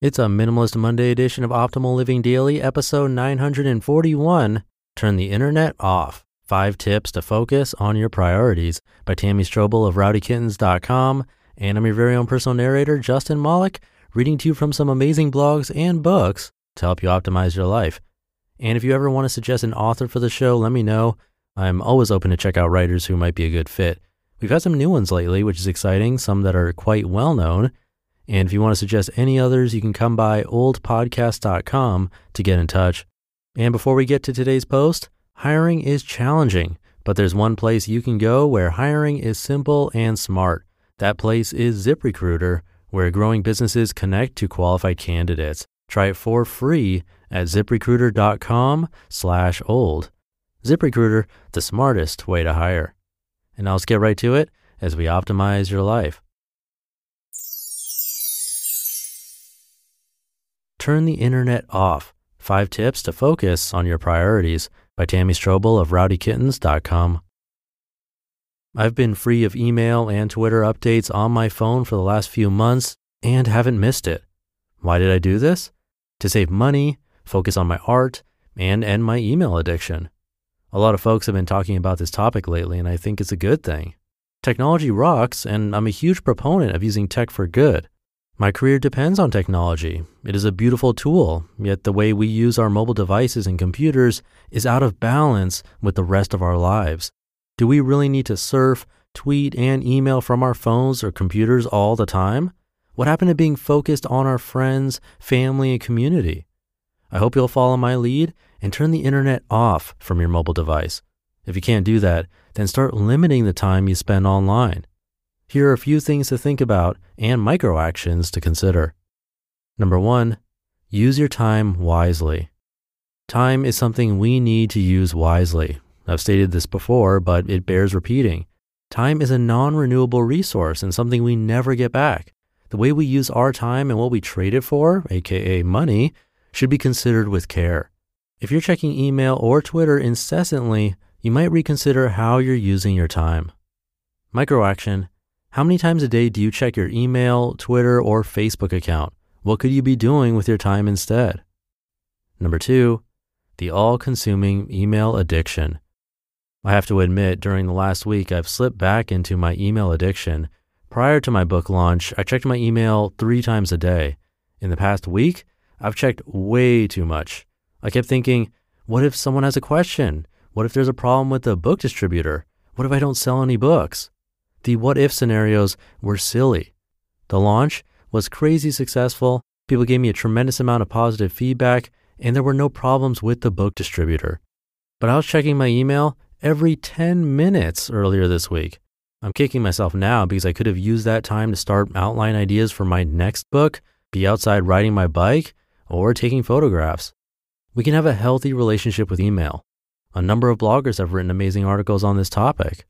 It's a Minimalist Monday edition of Optimal Living Daily, episode 941 Turn the Internet Off Five Tips to Focus on Your Priorities by Tammy Strobel of rowdykittens.com. And I'm your very own personal narrator, Justin Malik, reading to you from some amazing blogs and books to help you optimize your life. And if you ever want to suggest an author for the show, let me know. I'm always open to check out writers who might be a good fit. We've had some new ones lately, which is exciting, some that are quite well known. And if you want to suggest any others, you can come by oldpodcast.com to get in touch. And before we get to today's post, hiring is challenging, but there's one place you can go where hiring is simple and smart. That place is ZipRecruiter, where growing businesses connect to qualified candidates. Try it for free at ziprecruiter.com slash old. ZipRecruiter, the smartest way to hire. And now let's get right to it as we optimize your life. Turn the Internet Off Five Tips to Focus on Your Priorities by Tammy Strobel of rowdykittens.com. I've been free of email and Twitter updates on my phone for the last few months and haven't missed it. Why did I do this? To save money, focus on my art, and end my email addiction. A lot of folks have been talking about this topic lately, and I think it's a good thing. Technology rocks, and I'm a huge proponent of using tech for good. My career depends on technology. It is a beautiful tool, yet the way we use our mobile devices and computers is out of balance with the rest of our lives. Do we really need to surf, tweet, and email from our phones or computers all the time? What happened to being focused on our friends, family, and community? I hope you'll follow my lead and turn the internet off from your mobile device. If you can't do that, then start limiting the time you spend online. Here are a few things to think about and micro actions to consider. Number one, use your time wisely. Time is something we need to use wisely. I've stated this before, but it bears repeating. Time is a non renewable resource and something we never get back. The way we use our time and what we trade it for, aka money, should be considered with care. If you're checking email or Twitter incessantly, you might reconsider how you're using your time. Micro action how many times a day do you check your email, Twitter, or Facebook account? What could you be doing with your time instead? Number two, the all consuming email addiction. I have to admit, during the last week, I've slipped back into my email addiction. Prior to my book launch, I checked my email three times a day. In the past week, I've checked way too much. I kept thinking, what if someone has a question? What if there's a problem with the book distributor? What if I don't sell any books? The what if scenarios were silly. The launch was crazy successful. People gave me a tremendous amount of positive feedback, and there were no problems with the book distributor. But I was checking my email every 10 minutes earlier this week. I'm kicking myself now because I could have used that time to start outline ideas for my next book, be outside riding my bike, or taking photographs. We can have a healthy relationship with email. A number of bloggers have written amazing articles on this topic.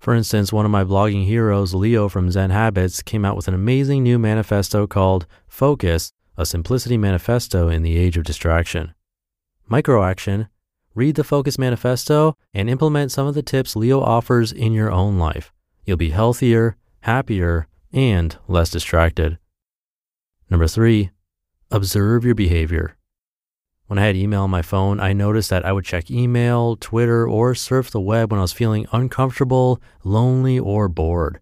For instance, one of my blogging heroes, Leo from Zen Habits, came out with an amazing new manifesto called Focus, a Simplicity Manifesto in the Age of Distraction. Micro action read the Focus Manifesto and implement some of the tips Leo offers in your own life. You'll be healthier, happier, and less distracted. Number three, observe your behavior. When I had email on my phone, I noticed that I would check email, Twitter, or surf the web when I was feeling uncomfortable, lonely, or bored.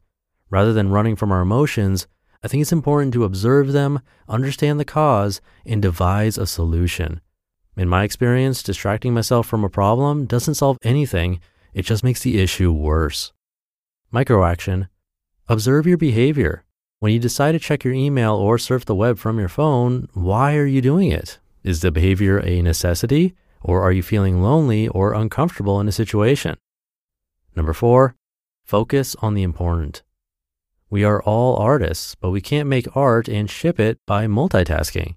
Rather than running from our emotions, I think it's important to observe them, understand the cause, and devise a solution. In my experience, distracting myself from a problem doesn't solve anything, it just makes the issue worse. Micro action Observe your behavior. When you decide to check your email or surf the web from your phone, why are you doing it? Is the behavior a necessity, or are you feeling lonely or uncomfortable in a situation? Number four, focus on the important. We are all artists, but we can't make art and ship it by multitasking.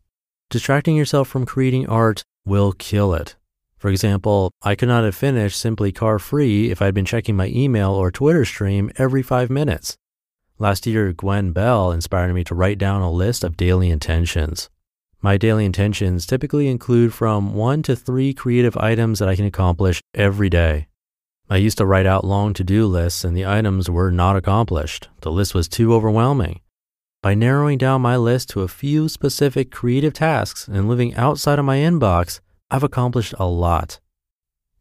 Distracting yourself from creating art will kill it. For example, I could not have finished Simply Car Free if I'd been checking my email or Twitter stream every five minutes. Last year, Gwen Bell inspired me to write down a list of daily intentions. My daily intentions typically include from one to three creative items that I can accomplish every day. I used to write out long to do lists and the items were not accomplished. The list was too overwhelming. By narrowing down my list to a few specific creative tasks and living outside of my inbox, I've accomplished a lot.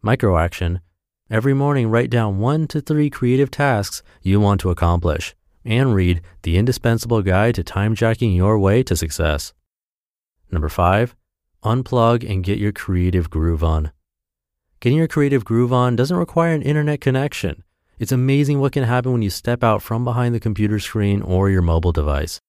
Micro action. Every morning, write down one to three creative tasks you want to accomplish and read The Indispensable Guide to Time Jacking Your Way to Success. Number five, unplug and get your creative groove on. Getting your creative groove on doesn't require an internet connection. It's amazing what can happen when you step out from behind the computer screen or your mobile device.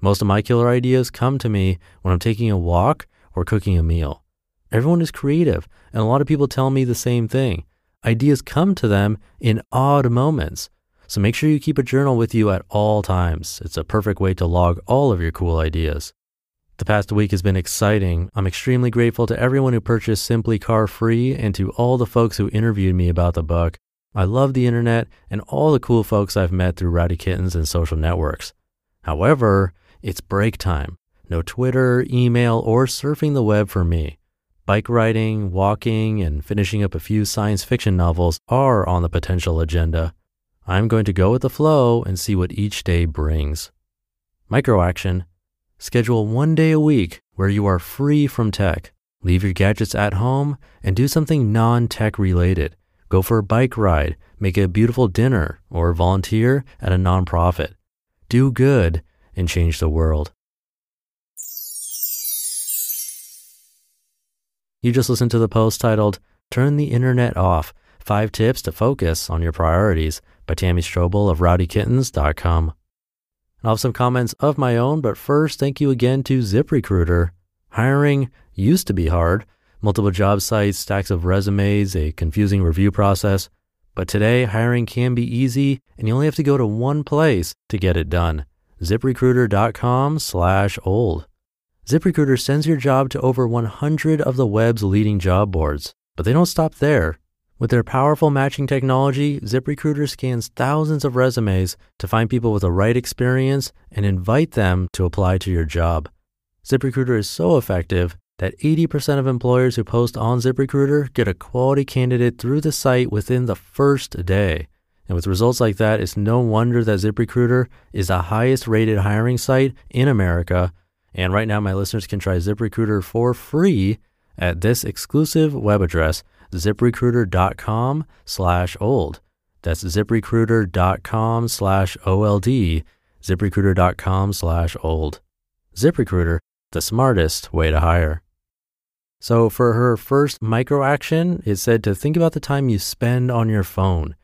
Most of my killer ideas come to me when I'm taking a walk or cooking a meal. Everyone is creative, and a lot of people tell me the same thing. Ideas come to them in odd moments. So make sure you keep a journal with you at all times. It's a perfect way to log all of your cool ideas. The past week has been exciting. I'm extremely grateful to everyone who purchased Simply Car Free and to all the folks who interviewed me about the book. I love the internet and all the cool folks I've met through Rowdy Kittens and social networks. However, it's break time. No Twitter, email, or surfing the web for me. Bike riding, walking, and finishing up a few science fiction novels are on the potential agenda. I'm going to go with the flow and see what each day brings. Micro action. Schedule one day a week where you are free from tech. Leave your gadgets at home and do something non tech related. Go for a bike ride, make a beautiful dinner, or volunteer at a nonprofit. Do good and change the world. You just listened to the post titled Turn the Internet Off Five Tips to Focus on Your Priorities by Tammy Strobel of rowdykittens.com. I'll have some comments of my own, but first, thank you again to ZipRecruiter. Hiring used to be hard multiple job sites, stacks of resumes, a confusing review process. But today, hiring can be easy and you only have to go to one place to get it done. ZipRecruiter.com slash old. ZipRecruiter sends your job to over 100 of the web's leading job boards. But they don't stop there. With their powerful matching technology, ZipRecruiter scans thousands of resumes to find people with the right experience and invite them to apply to your job. ZipRecruiter is so effective that 80% of employers who post on ZipRecruiter get a quality candidate through the site within the first day. And with results like that, it's no wonder that ZipRecruiter is the highest rated hiring site in America. And right now, my listeners can try ZipRecruiter for free at this exclusive web address, ziprecruiter.com slash old. That's ziprecruiter.com slash OLD, ziprecruiter.com slash old. ZipRecruiter, the smartest way to hire. So for her first micro action, it said to think about the time you spend on your phone.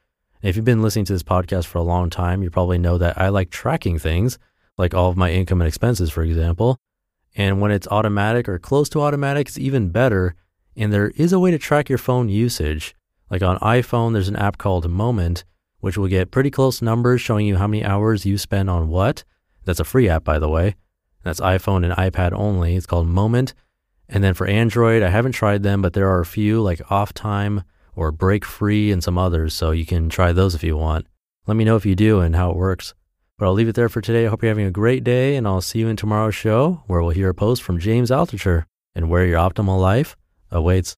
if you've been listening to this podcast for a long time, you probably know that I like tracking things, like all of my income and expenses, for example. And when it's automatic or close to automatic, it's even better. And there is a way to track your phone usage. Like on iPhone, there's an app called Moment, which will get pretty close numbers showing you how many hours you spend on what. That's a free app, by the way. That's iPhone and iPad only. It's called Moment. And then for Android, I haven't tried them, but there are a few like Off Time or Break Free and some others. So you can try those if you want. Let me know if you do and how it works. But I'll leave it there for today. I hope you're having a great day, and I'll see you in tomorrow's show where we'll hear a post from James Altucher and where your optimal life awaits.